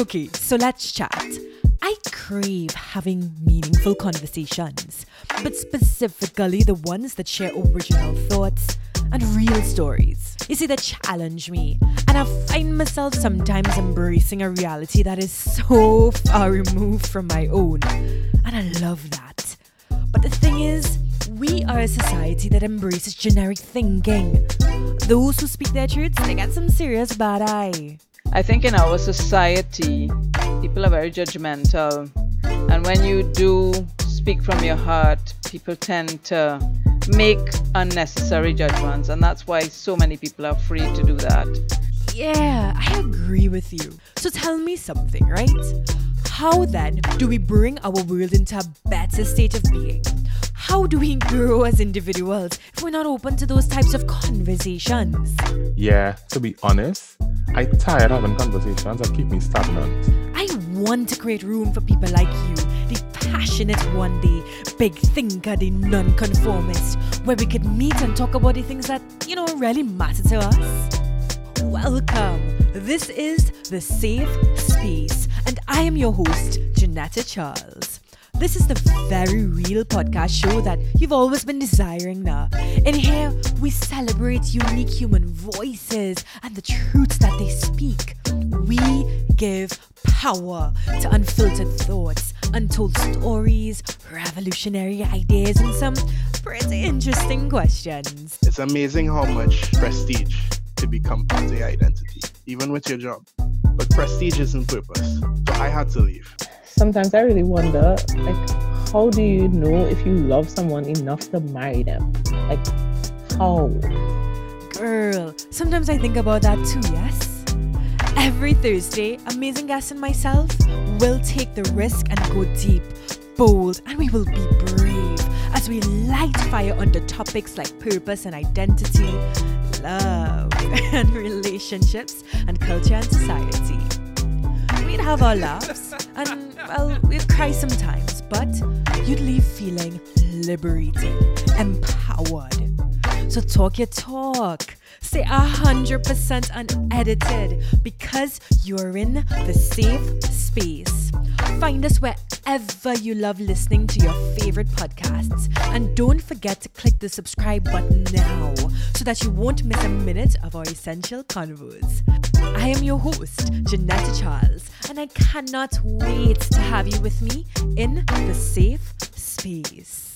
Okay, so let's chat. I crave having meaningful conversations, but specifically the ones that share original thoughts and real stories. You see, that challenge me, and I find myself sometimes embracing a reality that is so far removed from my own, and I love that. But the thing is, are a society that embraces generic thinking. Those who speak their truths, they get some serious bad eye. I think in our society, people are very judgmental. And when you do speak from your heart, people tend to make unnecessary judgments. And that's why so many people are afraid to do that. Yeah, I agree with you. So tell me something, right? How then do we bring our world into a better state of being? How do we grow as individuals if we're not open to those types of conversations? Yeah, to be honest, I tired having conversations that keep me stagnant. I want to create room for people like you, the passionate one, the big thinker, the nonconformist, where we could meet and talk about the things that, you know, really matter to us. Welcome. This is The Sayfe Space, and I am your host, Jonetta Charles. This is the very real podcast show that you've always been desiring now. In here, we celebrate unique human voices and the truths that they speak. We give power to unfiltered thoughts, untold stories, revolutionary ideas, and some pretty interesting questions. It's amazing how much prestige to become part of your identity, even with your job. But prestige isn't purpose. So I had to leave sometimes I really wonder, like, how do you know if you love someone enough to marry them? Like, how? Girl, sometimes I think about that too, yes? Every Thursday, Amazing Gas and myself will take the risk and go deep, bold, and we will be brave as we light fire under topics like purpose and identity, love and relationships, and culture and society. We'd have our laughs and well, we'd cry sometimes, but you'd leave feeling liberated, empowered. So talk your talk. Stay 100% unedited because you're in the Sayfe Space. Find us wherever you love listening to your favorite podcasts. And don't forget to click the subscribe button now so that you won't miss a minute of our essential convos. I am your host, Jonetta Charles, and I cannot wait to have you with me in the Sayfe Space.